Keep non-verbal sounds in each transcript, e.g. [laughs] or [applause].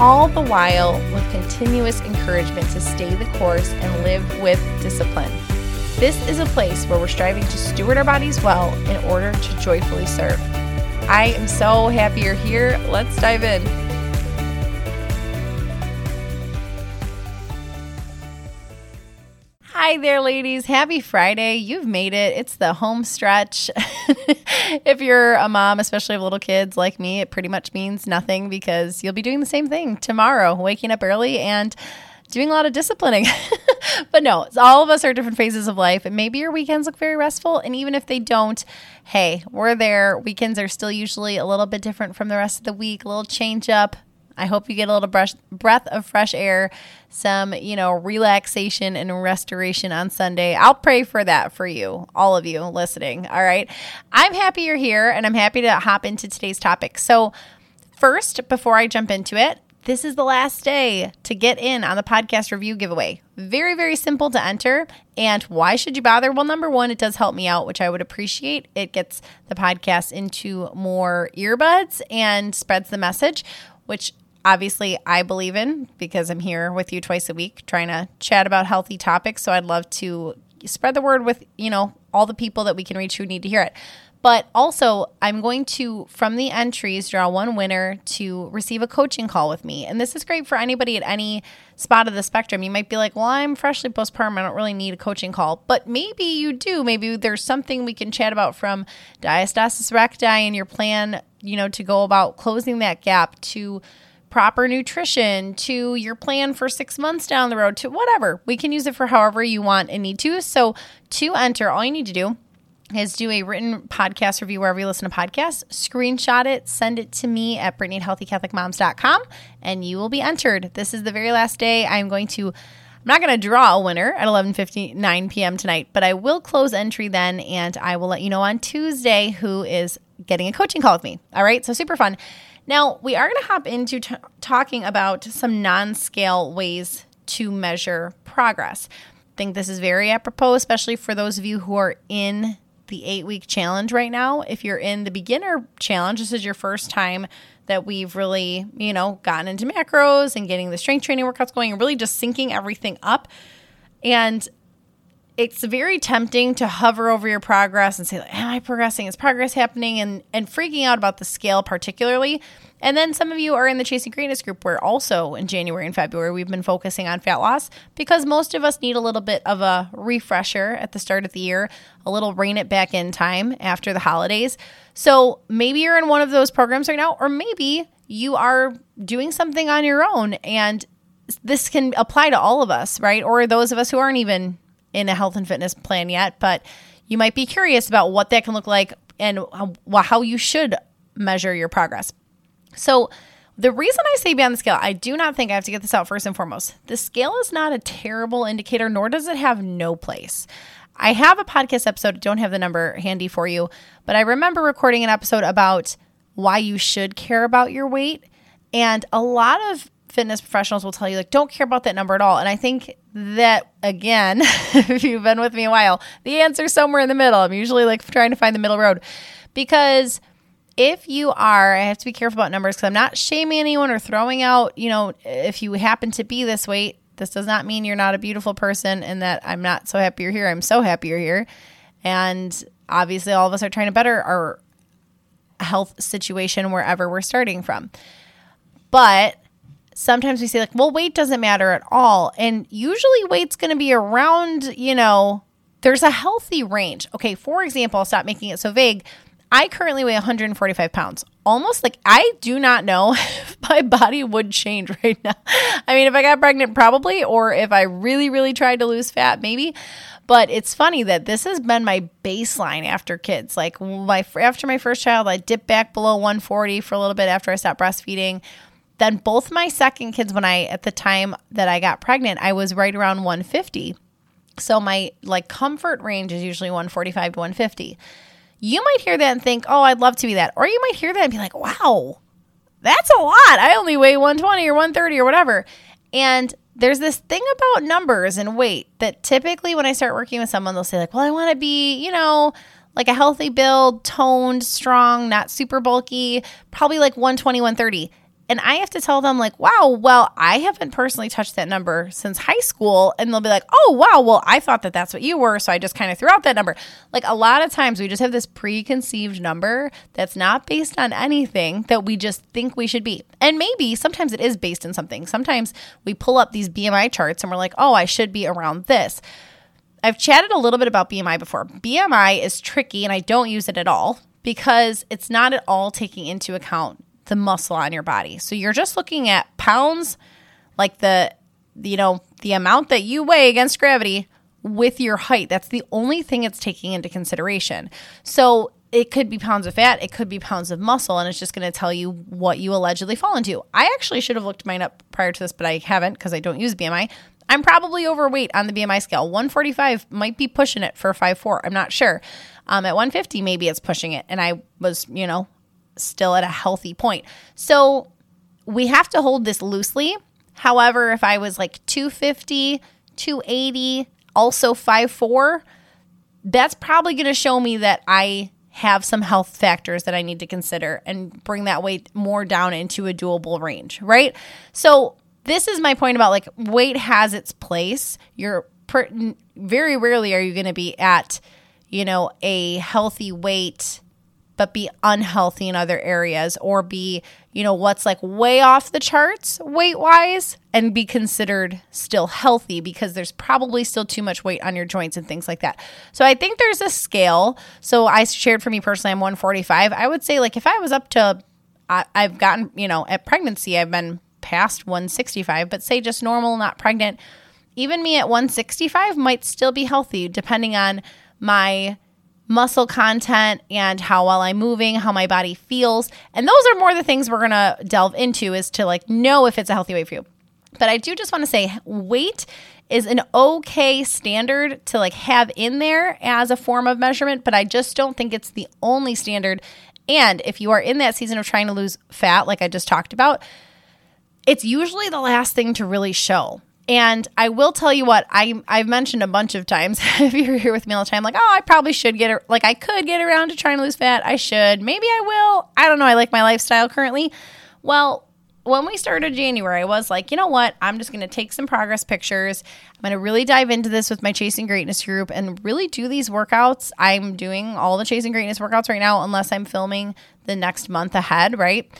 all the while with continuous encouragement to stay the course and live with discipline. This is a place where we're striving to steward our bodies well in order to joyfully serve. I am so happy you're here. Let's dive in. Hi there, ladies. Happy Friday. You've made it. It's the home stretch. [laughs] if you're a mom, especially of little kids like me, it pretty much means nothing because you'll be doing the same thing tomorrow, waking up early and doing a lot of disciplining. [laughs] but no, all of us are different phases of life. And maybe your weekends look very restful. And even if they don't, hey, we're there. Weekends are still usually a little bit different from the rest of the week, a little change up. I hope you get a little brush, breath of fresh air, some, you know, relaxation and restoration on Sunday. I'll pray for that for you, all of you listening. All right. I'm happy you're here and I'm happy to hop into today's topic. So, first, before I jump into it, this is the last day to get in on the podcast review giveaway. Very, very simple to enter. And why should you bother? Well, number one, it does help me out, which I would appreciate. It gets the podcast into more earbuds and spreads the message, which obviously I believe in because I'm here with you twice a week trying to chat about healthy topics. So I'd love to spread the word with, you know, all the people that we can reach who need to hear it. But also, I'm going to, from the entries, draw one winner to receive a coaching call with me. And this is great for anybody at any spot of the spectrum. You might be like, well, I'm freshly postpartum. I don't really need a coaching call. But maybe you do. Maybe there's something we can chat about from diastasis recti and your plan, you know, to go about closing that gap to proper nutrition to your plan for six months down the road to whatever. We can use it for however you want and need to. So, to enter, all you need to do is do a written podcast review wherever you listen to podcasts, screenshot it, send it to me at Brittany and you will be entered. This is the very last day. I'm going to I'm not going to draw a winner at 11:59 p.m. tonight, but I will close entry then and I will let you know on Tuesday who is getting a coaching call with me. All right? So super fun. Now, we are going to hop into t- talking about some non scale ways to measure progress. I think this is very apropos, especially for those of you who are in the eight week challenge right now. If you're in the beginner challenge, this is your first time that we've really, you know, gotten into macros and getting the strength training workouts going and really just syncing everything up. And it's very tempting to hover over your progress and say, Am I progressing? Is progress happening? And and freaking out about the scale particularly. And then some of you are in the Chasing Greatness group where also in January and February we've been focusing on fat loss because most of us need a little bit of a refresher at the start of the year, a little rein it back in time after the holidays. So maybe you're in one of those programs right now, or maybe you are doing something on your own and this can apply to all of us, right? Or those of us who aren't even in a health and fitness plan yet, but you might be curious about what that can look like and how you should measure your progress. So, the reason I say beyond the scale, I do not think I have to get this out first and foremost. The scale is not a terrible indicator, nor does it have no place. I have a podcast episode, don't have the number handy for you, but I remember recording an episode about why you should care about your weight. And a lot of fitness professionals will tell you like don't care about that number at all. And I think that again, [laughs] if you've been with me a while, the answer is somewhere in the middle. I'm usually like trying to find the middle road because if you are, I have to be careful about numbers because I'm not shaming anyone or throwing out, you know, if you happen to be this weight, this does not mean you're not a beautiful person and that I'm not so happy you're here. I'm so happy you're here. And obviously, all of us are trying to better our health situation wherever we're starting from. But sometimes we say, like, well, weight doesn't matter at all. And usually, weight's going to be around, you know, there's a healthy range. Okay, for example, stop making it so vague. I currently weigh 145 pounds. Almost like I do not know [laughs] if my body would change right now. I mean, if I got pregnant, probably, or if I really, really tried to lose fat, maybe. But it's funny that this has been my baseline after kids. Like my after my first child, I dipped back below 140 for a little bit after I stopped breastfeeding. Then both my second kids, when I at the time that I got pregnant, I was right around 150. So my like comfort range is usually 145 to 150 you might hear that and think, oh, I'd love to be that. Or you might hear that and be like, wow, that's a lot. I only weigh 120 or 130 or whatever. And there's this thing about numbers and weight that typically when I start working with someone, they'll say, like, well, I want to be, you know, like a healthy build, toned, strong, not super bulky, probably like 120, 130. And I have to tell them, like, wow, well, I haven't personally touched that number since high school. And they'll be like, oh, wow, well, I thought that that's what you were. So I just kind of threw out that number. Like, a lot of times we just have this preconceived number that's not based on anything that we just think we should be. And maybe sometimes it is based in something. Sometimes we pull up these BMI charts and we're like, oh, I should be around this. I've chatted a little bit about BMI before. BMI is tricky and I don't use it at all because it's not at all taking into account the muscle on your body. So you're just looking at pounds, like the, you know, the amount that you weigh against gravity with your height. That's the only thing it's taking into consideration. So it could be pounds of fat, it could be pounds of muscle, and it's just going to tell you what you allegedly fall into. I actually should have looked mine up prior to this, but I haven't because I don't use BMI. I'm probably overweight on the BMI scale. 145 might be pushing it for 5'4. I'm not sure. Um, at 150, maybe it's pushing it. And I was, you know, still at a healthy point. So we have to hold this loosely. However, if I was like 250, 280, also 5'4, that's probably going to show me that I have some health factors that I need to consider and bring that weight more down into a doable range, right? So, this is my point about like weight has its place. You're per- very rarely are you going to be at, you know, a healthy weight but be unhealthy in other areas or be, you know, what's like way off the charts weight wise and be considered still healthy because there's probably still too much weight on your joints and things like that. So I think there's a scale. So I shared for me personally, I'm 145. I would say, like, if I was up to, I, I've gotten, you know, at pregnancy, I've been past 165, but say just normal, not pregnant. Even me at 165 might still be healthy depending on my muscle content and how well I'm moving, how my body feels. And those are more the things we're going to delve into is to like know if it's a healthy weight for you. But I do just want to say weight is an okay standard to like have in there as a form of measurement, but I just don't think it's the only standard. And if you are in that season of trying to lose fat, like I just talked about, it's usually the last thing to really show. And I will tell you what I I've mentioned a bunch of times. [laughs] if you're here with me all the time, like, oh, I probably should get like I could get around to trying to lose fat. I should. Maybe I will. I don't know. I like my lifestyle currently. Well, when we started January, I was like, you know what? I'm just going to take some progress pictures. I'm going to really dive into this with my Chasing Greatness group and really do these workouts. I'm doing all the Chasing Greatness workouts right now, unless I'm filming the next month ahead, right?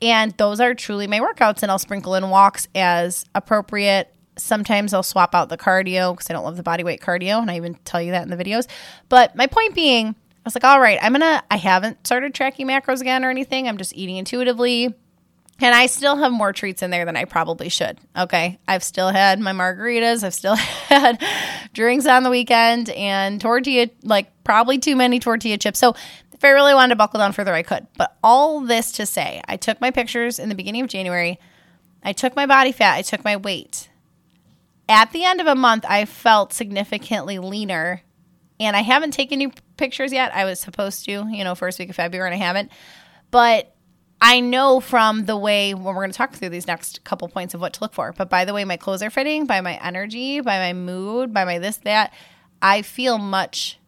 And those are truly my workouts, and I'll sprinkle in walks as appropriate Sometimes I'll swap out the cardio because I don't love the body weight cardio, and I even tell you that in the videos. But my point being, I was like, all right, I'm gonna, I haven't started tracking macros again or anything. I'm just eating intuitively. And I still have more treats in there than I probably should. Okay. I've still had my margaritas. I've still [laughs] had drinks on the weekend and tortilla, like probably too many tortilla chips. So if I really wanted to buckle down further, I could. But all this to say, I took my pictures in the beginning of January. I took my body fat. I took my weight at the end of a month, I felt significantly leaner. And I haven't taken any pictures yet. I was supposed to, you know, first week of February, and I haven't. But I know from the way when we're going to talk through these next couple points of what to look for, but by the way my clothes are fitting, by my energy, by my mood, by my this, that, I feel much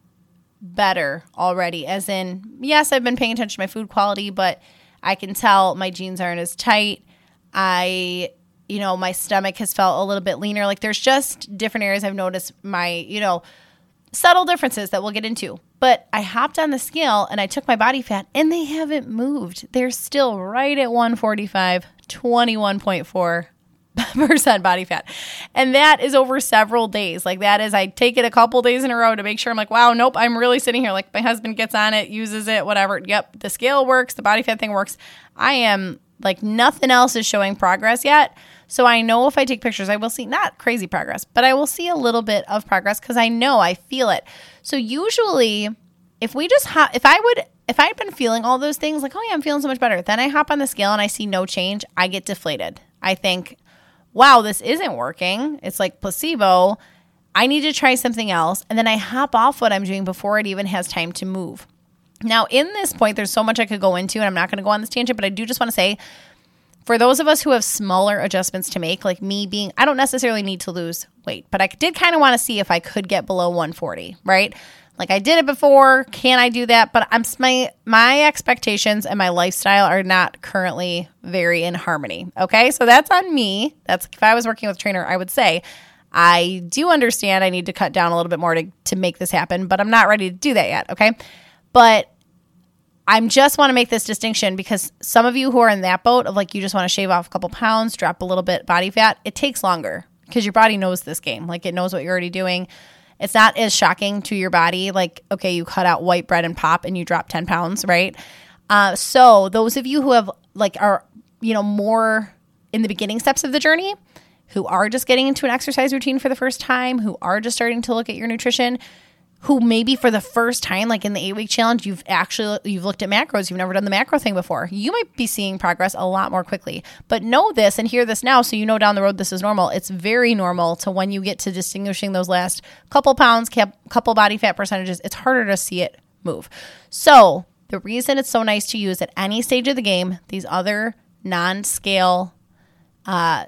better already. As in, yes, I've been paying attention to my food quality, but I can tell my jeans aren't as tight. I, you know, my stomach has felt a little bit leaner. Like there's just different areas I've noticed my, you know, subtle differences that we'll get into. But I hopped on the scale and I took my body fat and they haven't moved. They're still right at 145, 21.4 percent body fat. And that is over several days. Like that is I take it a couple days in a row to make sure I'm like, wow, nope, I'm really sitting here. Like my husband gets on it, uses it, whatever. Yep, the scale works, the body fat thing works. I am like nothing else is showing progress yet. So I know if I take pictures, I will see not crazy progress, but I will see a little bit of progress because I know I feel it. So usually, if we just hop, if I would, if I had been feeling all those things, like, oh yeah, I'm feeling so much better, then I hop on the scale and I see no change, I get deflated. I think, wow, this isn't working. It's like placebo. I need to try something else. And then I hop off what I'm doing before it even has time to move. Now, in this point, there's so much I could go into, and I'm not going to go on this tangent, but I do just want to say for those of us who have smaller adjustments to make, like me being, I don't necessarily need to lose weight, but I did kind of want to see if I could get below 140, right? Like I did it before, can I do that? But I'm my my expectations and my lifestyle are not currently very in harmony. Okay, so that's on me. That's if I was working with a trainer, I would say I do understand I need to cut down a little bit more to to make this happen, but I'm not ready to do that yet. Okay, but I'm just want to make this distinction because some of you who are in that boat of like you just want to shave off a couple pounds, drop a little bit body fat, it takes longer because your body knows this game. Like it knows what you're already doing. It's not as shocking to your body. Like, okay, you cut out white bread and pop and you drop 10 pounds, right? Uh, so those of you who have like are, you know, more in the beginning steps of the journey, who are just getting into an exercise routine for the first time, who are just starting to look at your nutrition, who maybe for the first time like in the 8 week challenge you've actually you've looked at macros. You've never done the macro thing before. You might be seeing progress a lot more quickly. But know this and hear this now so you know down the road this is normal. It's very normal to when you get to distinguishing those last couple pounds couple body fat percentages it's harder to see it move. So the reason it's so nice to use at any stage of the game these other non-scale uh,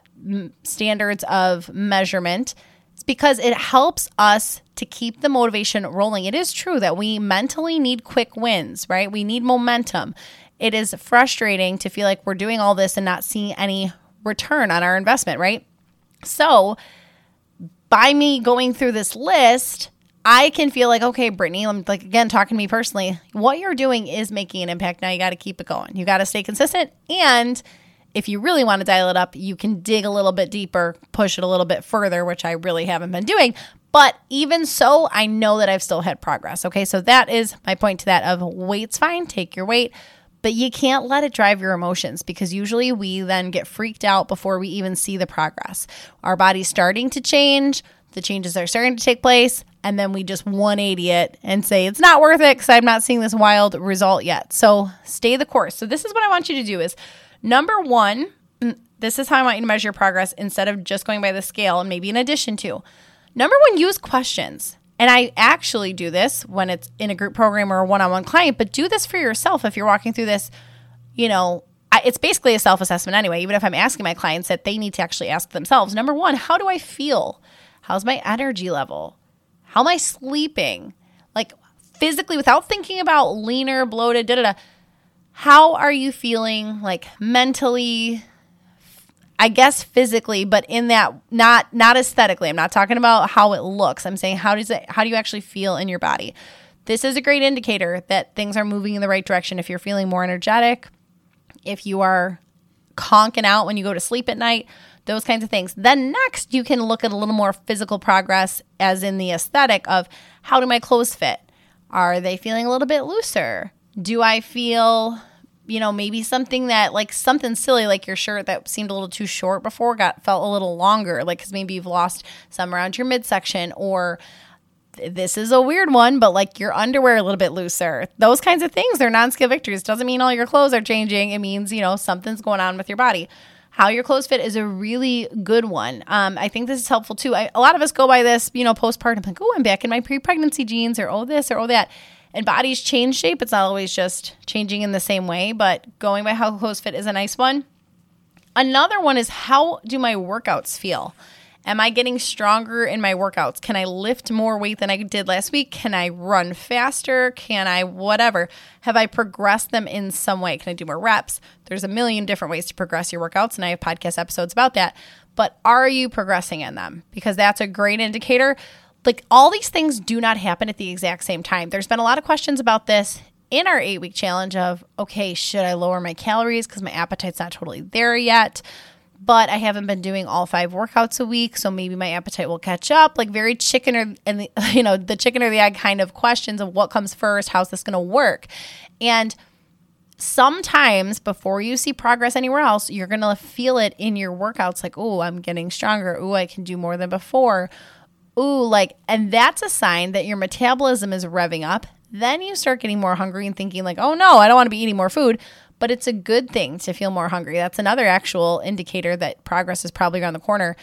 standards of measurement it's because it helps us to keep the motivation rolling. It is true that we mentally need quick wins, right? We need momentum. It is frustrating to feel like we're doing all this and not seeing any return on our investment, right? So, by me going through this list, I can feel like, okay, Brittany, I'm like again talking to me personally, what you're doing is making an impact. Now you got to keep it going. You got to stay consistent. And if you really want to dial it up, you can dig a little bit deeper, push it a little bit further, which I really haven't been doing. But even so, I know that I've still had progress. Okay. So that is my point to that of weight's fine, take your weight, but you can't let it drive your emotions because usually we then get freaked out before we even see the progress. Our body's starting to change, the changes are starting to take place, and then we just 180 it and say it's not worth it because I'm not seeing this wild result yet. So stay the course. So this is what I want you to do is number one, this is how I want you to measure your progress instead of just going by the scale and maybe in addition to Number one, use questions. And I actually do this when it's in a group program or a one on one client, but do this for yourself if you're walking through this, you know, I, it's basically a self assessment anyway, even if I'm asking my clients that they need to actually ask themselves. Number one, how do I feel? How's my energy level? How am I sleeping? Like physically, without thinking about leaner, bloated, da da da. How are you feeling like mentally, I guess physically, but in that not not aesthetically. I'm not talking about how it looks. I'm saying how does it how do you actually feel in your body? This is a great indicator that things are moving in the right direction. If you're feeling more energetic, if you are conking out when you go to sleep at night, those kinds of things. Then next, you can look at a little more physical progress, as in the aesthetic of how do my clothes fit? Are they feeling a little bit looser? Do I feel you know, maybe something that like something silly like your shirt that seemed a little too short before got felt a little longer, like because maybe you've lost some around your midsection or this is a weird one, but like your underwear a little bit looser. Those kinds of things, they're non-scale victories. Doesn't mean all your clothes are changing. It means, you know, something's going on with your body. How your clothes fit is a really good one. Um, I think this is helpful too. I, a lot of us go by this, you know, postpartum, like, oh, I'm back in my pre pregnancy jeans, or oh, this, or oh, that. And bodies change shape. It's not always just changing in the same way, but going by how clothes fit is a nice one. Another one is how do my workouts feel? Am I getting stronger in my workouts? Can I lift more weight than I did last week? Can I run faster? Can I whatever? Have I progressed them in some way? Can I do more reps? There's a million different ways to progress your workouts, and I have podcast episodes about that. But are you progressing in them? Because that's a great indicator. Like all these things do not happen at the exact same time. There's been a lot of questions about this in our eight week challenge of okay, should I lower my calories because my appetite's not totally there yet? but I haven't been doing all five workouts a week, so maybe my appetite will catch up. Like very chicken or and the, [laughs] you know the chicken or the egg kind of questions of what comes first, how's this going to work, and sometimes before you see progress anywhere else, you're going to feel it in your workouts like, oh, I'm getting stronger. Oh, I can do more than before. Ooh, like, and that's a sign that your metabolism is revving up. Then you start getting more hungry and thinking, like, oh no, I don't want to be eating more food but it's a good thing to feel more hungry. That's another actual indicator that progress is probably around the corner.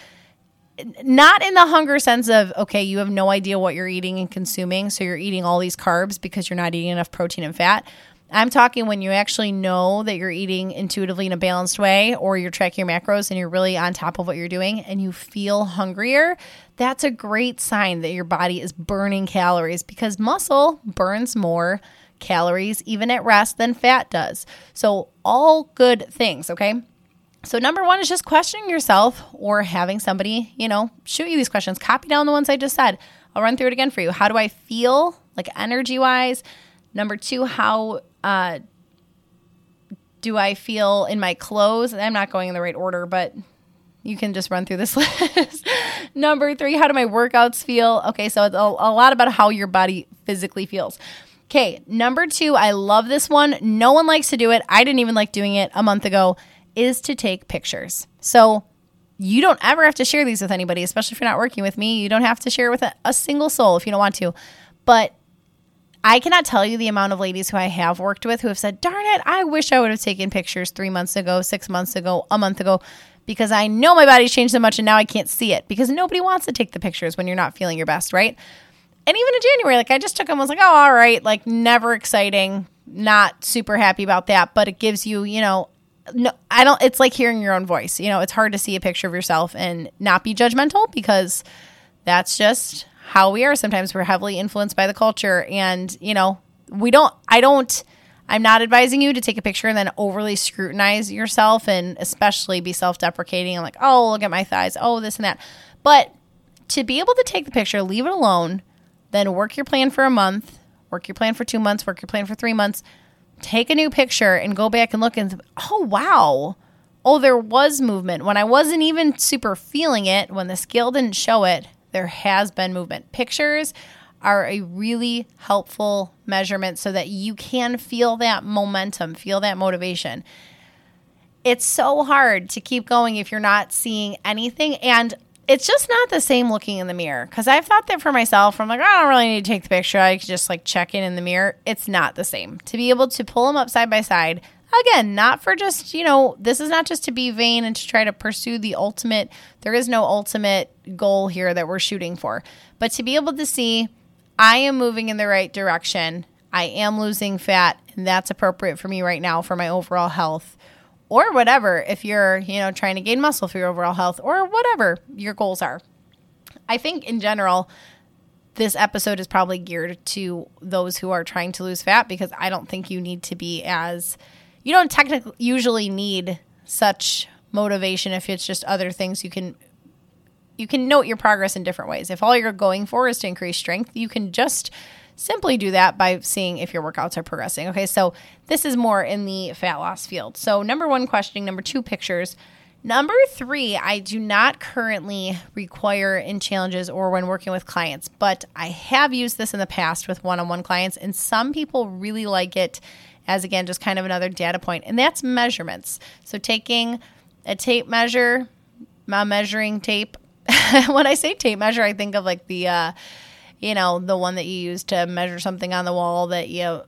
Not in the hunger sense of, okay, you have no idea what you're eating and consuming, so you're eating all these carbs because you're not eating enough protein and fat. I'm talking when you actually know that you're eating intuitively in a balanced way or you're tracking your macros and you're really on top of what you're doing and you feel hungrier. That's a great sign that your body is burning calories because muscle burns more calories even at rest than fat does. So, all good things, okay? So, number one is just questioning yourself or having somebody, you know, shoot you these questions. Copy down the ones I just said. I'll run through it again for you. How do I feel, like energy wise? Number two, how uh, do I feel in my clothes? I'm not going in the right order, but you can just run through this [laughs] list. Number three, how do my workouts feel? Okay, so it's a, a lot about how your body physically feels. Okay, number two, I love this one. No one likes to do it. I didn't even like doing it a month ago, is to take pictures. So you don't ever have to share these with anybody, especially if you're not working with me. You don't have to share with a, a single soul if you don't want to. But I cannot tell you the amount of ladies who I have worked with who have said, darn it, I wish I would have taken pictures three months ago, six months ago, a month ago, because I know my body's changed so much and now I can't see it because nobody wants to take the pictures when you're not feeling your best, right? And even in January, like I just took them, and was like, oh, all right, like never exciting, not super happy about that, but it gives you, you know, no, I don't, it's like hearing your own voice. You know, it's hard to see a picture of yourself and not be judgmental because that's just how we are. Sometimes we're heavily influenced by the culture and, you know, we don't, I don't, I'm not advising you to take a picture and then overly scrutinize yourself and especially be self deprecating and like, oh, look at my thighs. Oh, this and that. But to be able to take the picture, leave it alone then work your plan for a month, work your plan for two months, work your plan for three months. Take a new picture and go back and look and, oh, wow. Oh, there was movement. When I wasn't even super feeling it, when the scale didn't show it, there has been movement. Pictures are a really helpful measurement so that you can feel that momentum, feel that motivation. It's so hard to keep going if you're not seeing anything. And it's just not the same looking in the mirror because I've thought that for myself. I'm like, oh, I don't really need to take the picture. I can just like check in in the mirror. It's not the same to be able to pull them up side by side. Again, not for just, you know, this is not just to be vain and to try to pursue the ultimate. There is no ultimate goal here that we're shooting for, but to be able to see, I am moving in the right direction. I am losing fat, and that's appropriate for me right now for my overall health or whatever if you're, you know, trying to gain muscle for your overall health or whatever your goals are. I think in general, this episode is probably geared to those who are trying to lose fat because I don't think you need to be as you don't technically usually need such motivation if it's just other things you can you can note your progress in different ways. If all you're going for is to increase strength, you can just simply do that by seeing if your workouts are progressing. Okay, so this is more in the fat loss field. So, number one, questioning. Number two, pictures. Number three, I do not currently require in challenges or when working with clients, but I have used this in the past with one on one clients, and some people really like it as, again, just kind of another data point, and that's measurements. So, taking a tape measure, a measuring tape. [laughs] when I say tape measure, I think of like the, uh, you know, the one that you use to measure something on the wall that you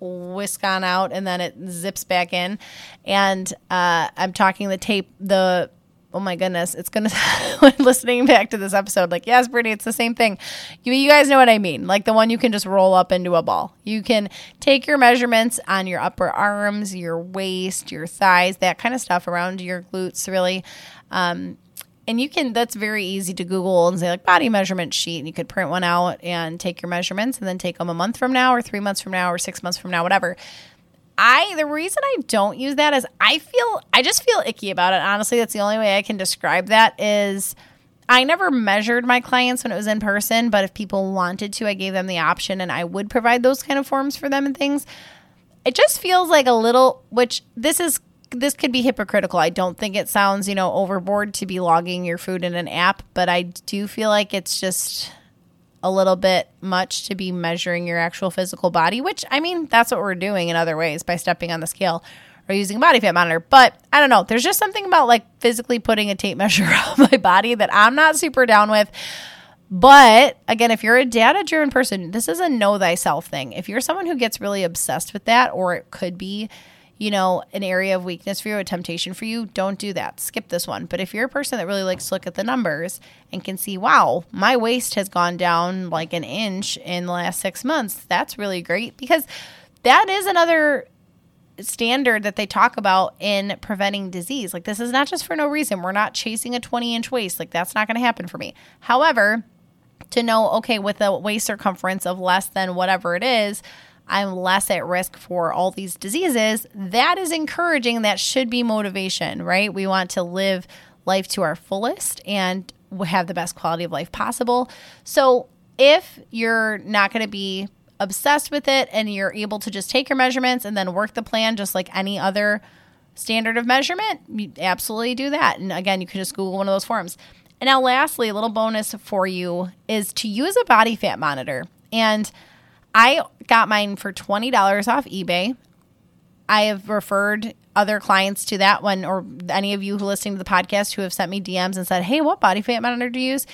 whisk on out and then it zips back in. And uh, I'm talking the tape, the oh my goodness, it's to, [laughs] listening back to this episode, like, yes, Brittany, it's the same thing. You, you guys know what I mean. Like the one you can just roll up into a ball. You can take your measurements on your upper arms, your waist, your thighs, that kind of stuff around your glutes, really. Um, and you can that's very easy to google and say like body measurement sheet and you could print one out and take your measurements and then take them a month from now or three months from now or six months from now whatever I the reason I don't use that is I feel I just feel icky about it. Honestly, that's the only way I can describe that is I never measured my clients when it was in person, but if people wanted to, I gave them the option and I would provide those kind of forms for them and things. It just feels like a little which this is this could be hypocritical. I don't think it sounds, you know, overboard to be logging your food in an app, but I do feel like it's just a little bit much to be measuring your actual physical body, which I mean, that's what we're doing in other ways by stepping on the scale or using a body fat monitor. But I don't know. There's just something about like physically putting a tape [laughs] measure on my body that I'm not super down with. But again, if you're a data driven person, this is a know thyself thing. If you're someone who gets really obsessed with that, or it could be you know, an area of weakness for you, a temptation for you, don't do that. Skip this one. But if you're a person that really likes to look at the numbers and can see, wow, my waist has gone down like an inch in the last six months, that's really great because that is another standard that they talk about in preventing disease. Like, this is not just for no reason. We're not chasing a 20 inch waist. Like, that's not going to happen for me. However, to know, okay, with a waist circumference of less than whatever it is, I'm less at risk for all these diseases, that is encouraging. That should be motivation, right? We want to live life to our fullest and have the best quality of life possible. So if you're not going to be obsessed with it and you're able to just take your measurements and then work the plan just like any other standard of measurement, you absolutely do that. And again, you can just Google one of those forms. And now, lastly, a little bonus for you is to use a body fat monitor. And I got mine for $20 off eBay. I have referred other clients to that one, or any of you who listening to the podcast who have sent me DMs and said, Hey, what body fat monitor do you use?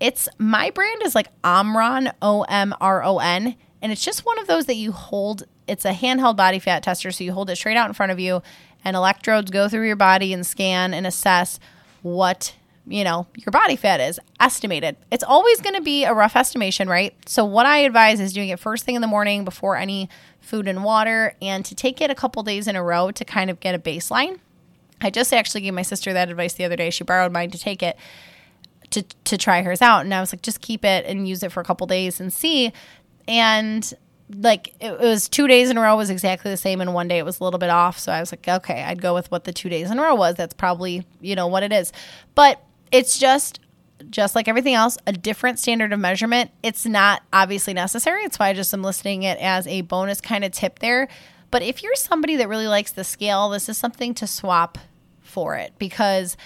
It's my brand is like Omron, O M R O N. And it's just one of those that you hold. It's a handheld body fat tester. So you hold it straight out in front of you, and electrodes go through your body and scan and assess what you know, your body fat is estimated. It's always going to be a rough estimation, right? So, what I advise is doing it first thing in the morning before any food and water, and to take it a couple days in a row to kind of get a baseline. I just actually gave my sister that advice the other day. She borrowed mine to take it to to try hers out, and I was like, just keep it and use it for a couple days and see. And like it was two days in a row was exactly the same and one day it was a little bit off so i was like okay i'd go with what the two days in a row was that's probably you know what it is but it's just just like everything else, a different standard of measurement. It's not obviously necessary. It's why I just am listing it as a bonus kind of tip there. But if you're somebody that really likes the scale, this is something to swap for it because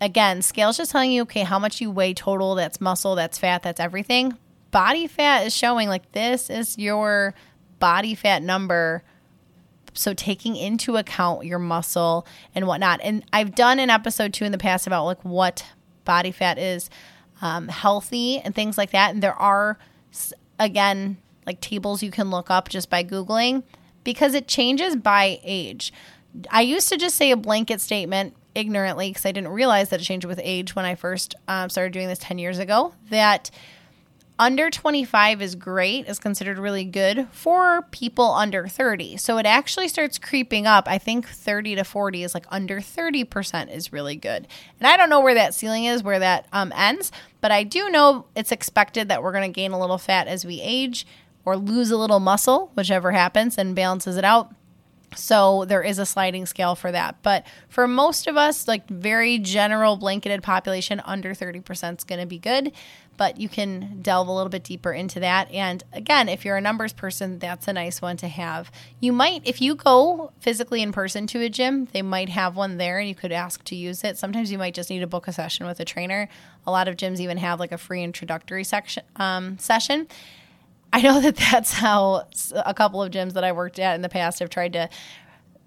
again, scale's just telling you, okay, how much you weigh total, that's muscle, that's fat, that's everything. Body fat is showing like this is your body fat number. So taking into account your muscle and whatnot. And I've done an episode two in the past about like what body fat is um, healthy and things like that. And there are, again, like tables you can look up just by Googling because it changes by age. I used to just say a blanket statement ignorantly because I didn't realize that it changed with age when I first um, started doing this 10 years ago that under 25 is great, is considered really good for people under 30. So it actually starts creeping up. I think 30 to 40 is like under 30% is really good. And I don't know where that ceiling is, where that um, ends, but I do know it's expected that we're going to gain a little fat as we age or lose a little muscle, whichever happens and balances it out. So there is a sliding scale for that. But for most of us, like very general blanketed population, under 30% is going to be good but you can delve a little bit deeper into that. And again, if you're a numbers person, that's a nice one to have. You might, if you go physically in person to a gym, they might have one there and you could ask to use it. Sometimes you might just need to book a session with a trainer. A lot of gyms even have like a free introductory section um, session. I know that [laughs] that's how a couple of gyms that I worked at in the past have tried to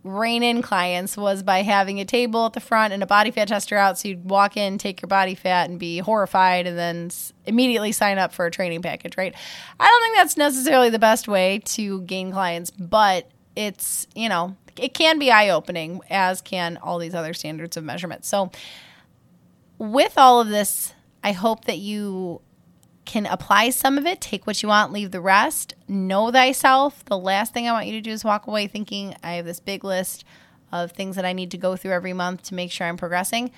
rein in clients was by having a table at the front and a body fat tester out. So you'd walk in, take your body fat, and be horrified, and then immediately sign up for a training package, right? I don't think that's necessarily the best way to gain clients, but it's, you know, it can be eye opening, as can all these other standards of measurement. So, with all of this, I hope that you can apply some of it, take what you want, leave the rest. Know thyself. The last thing I want you to do is walk away thinking, I have this big list of things that I need to go through every month to make sure I'm progressing.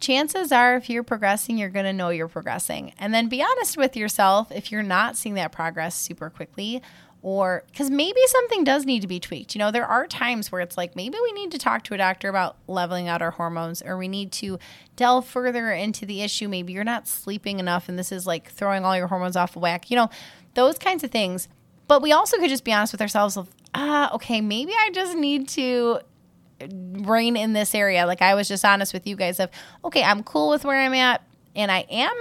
Chances are, if you're progressing, you're going to know you're progressing. And then be honest with yourself if you're not seeing that progress super quickly or because maybe something does need to be tweaked. You know, there are times where it's like maybe we need to talk to a doctor about leveling out our hormones, or we need to delve further into the issue. Maybe you're not sleeping enough and this is like throwing all your hormones off of whack, you know, those kinds of things. But we also could just be honest with ourselves of, ah, okay, maybe I just need to rein in this area. Like I was just honest with you guys of, okay, I'm cool with where I'm at, and I am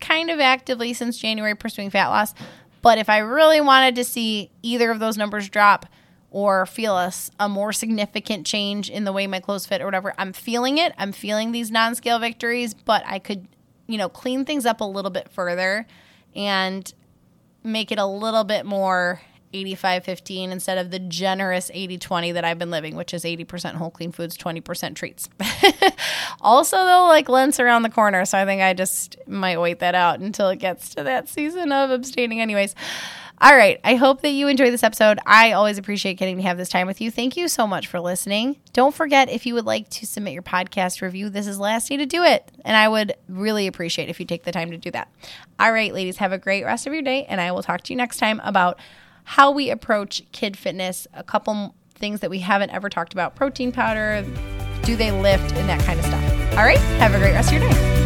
kind of actively since January pursuing fat loss but if I really wanted to see either of those numbers drop or feel a, a more significant change in the way my clothes fit or whatever, I'm feeling it. I'm feeling these non scale victories, but I could, you know, clean things up a little bit further and make it a little bit more 85 15 instead of the generous 80 20 that I've been living, which is 80% whole clean foods, 20% treats. [laughs] also, though, like Lent's around the corner. So I think I just might wait that out until it gets to that season of abstaining, anyways. All right. I hope that you enjoy this episode. I always appreciate getting to have this time with you. Thank you so much for listening. Don't forget if you would like to submit your podcast review, this is last day to do it. And I would really appreciate if you take the time to do that. All right, ladies, have a great rest of your day. And I will talk to you next time about how we approach kid fitness, a couple things that we haven't ever talked about protein powder, do they lift, and that kind of stuff. All right, have a great rest of your day.